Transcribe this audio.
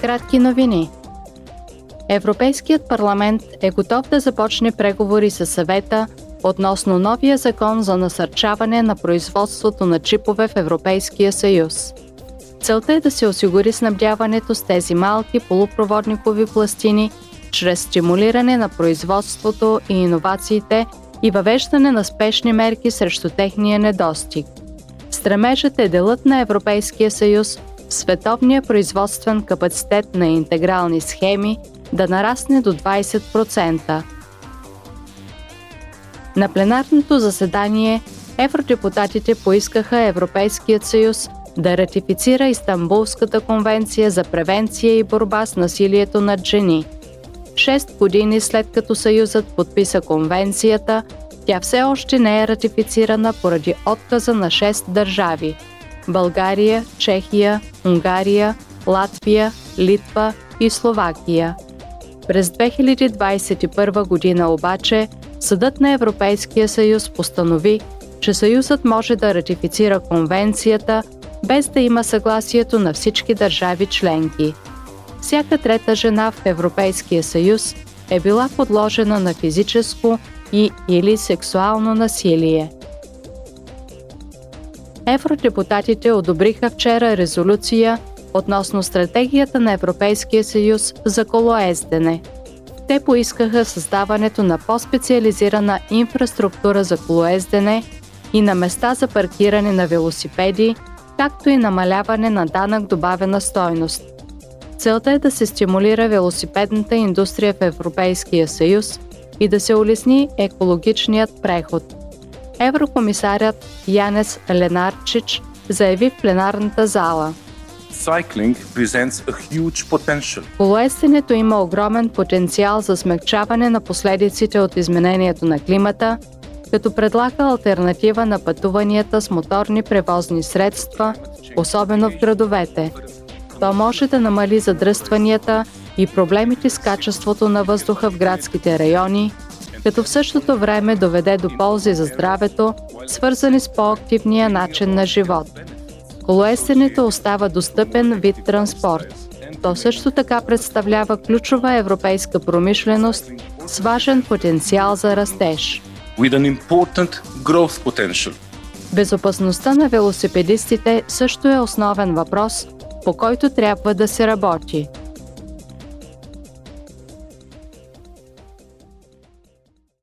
Кратки новини. Европейският парламент е готов да започне преговори с съвета относно новия закон за насърчаване на производството на чипове в Европейския съюз. Целта е да се осигури снабдяването с тези малки полупроводникови пластини чрез стимулиране на производството и иновациите и въвеждане на спешни мерки срещу техния недостиг. Стремежът е делът на Европейския съюз в световния производствен капацитет на интегрални схеми да нарасне до 20%. На пленарното заседание евродепутатите поискаха Европейският съюз да ратифицира Истанбулската конвенция за превенция и борба с насилието над жени. Шест години след като Съюзът подписа конвенцията, тя все още не е ратифицирана поради отказа на шест държави – България, Чехия, Унгария, Латвия, Литва и Словакия. През 2021 година обаче Съдът на Европейския съюз постанови, че Съюзът може да ратифицира конвенцията без да има съгласието на всички държави членки. Всяка трета жена в Европейския съюз е била подложена на физическо и или сексуално насилие. Евродепутатите одобриха вчера резолюция относно стратегията на Европейския съюз за колоездене. Те поискаха създаването на по-специализирана инфраструктура за колоездене и на места за паркиране на велосипеди, както и намаляване на данък добавена стойност. Целта е да се стимулира велосипедната индустрия в Европейския съюз и да се улесни екологичният преход. Еврокомисарят Янес Ленарчич заяви в пленарната зала – Колоестенето има огромен потенциал за смягчаване на последиците от изменението на климата, като предлага альтернатива на пътуванията с моторни превозни средства, особено в градовете. То може да намали задръстванията и проблемите с качеството на въздуха в градските райони, като в същото време доведе до ползи за здравето, свързани с по-активния начин на живот. Колоесенето остава достъпен вид транспорт. То също така представлява ключова европейска промишленост с важен потенциал за растеж. Безопасността на велосипедистите също е основен въпрос, по който трябва да се работи.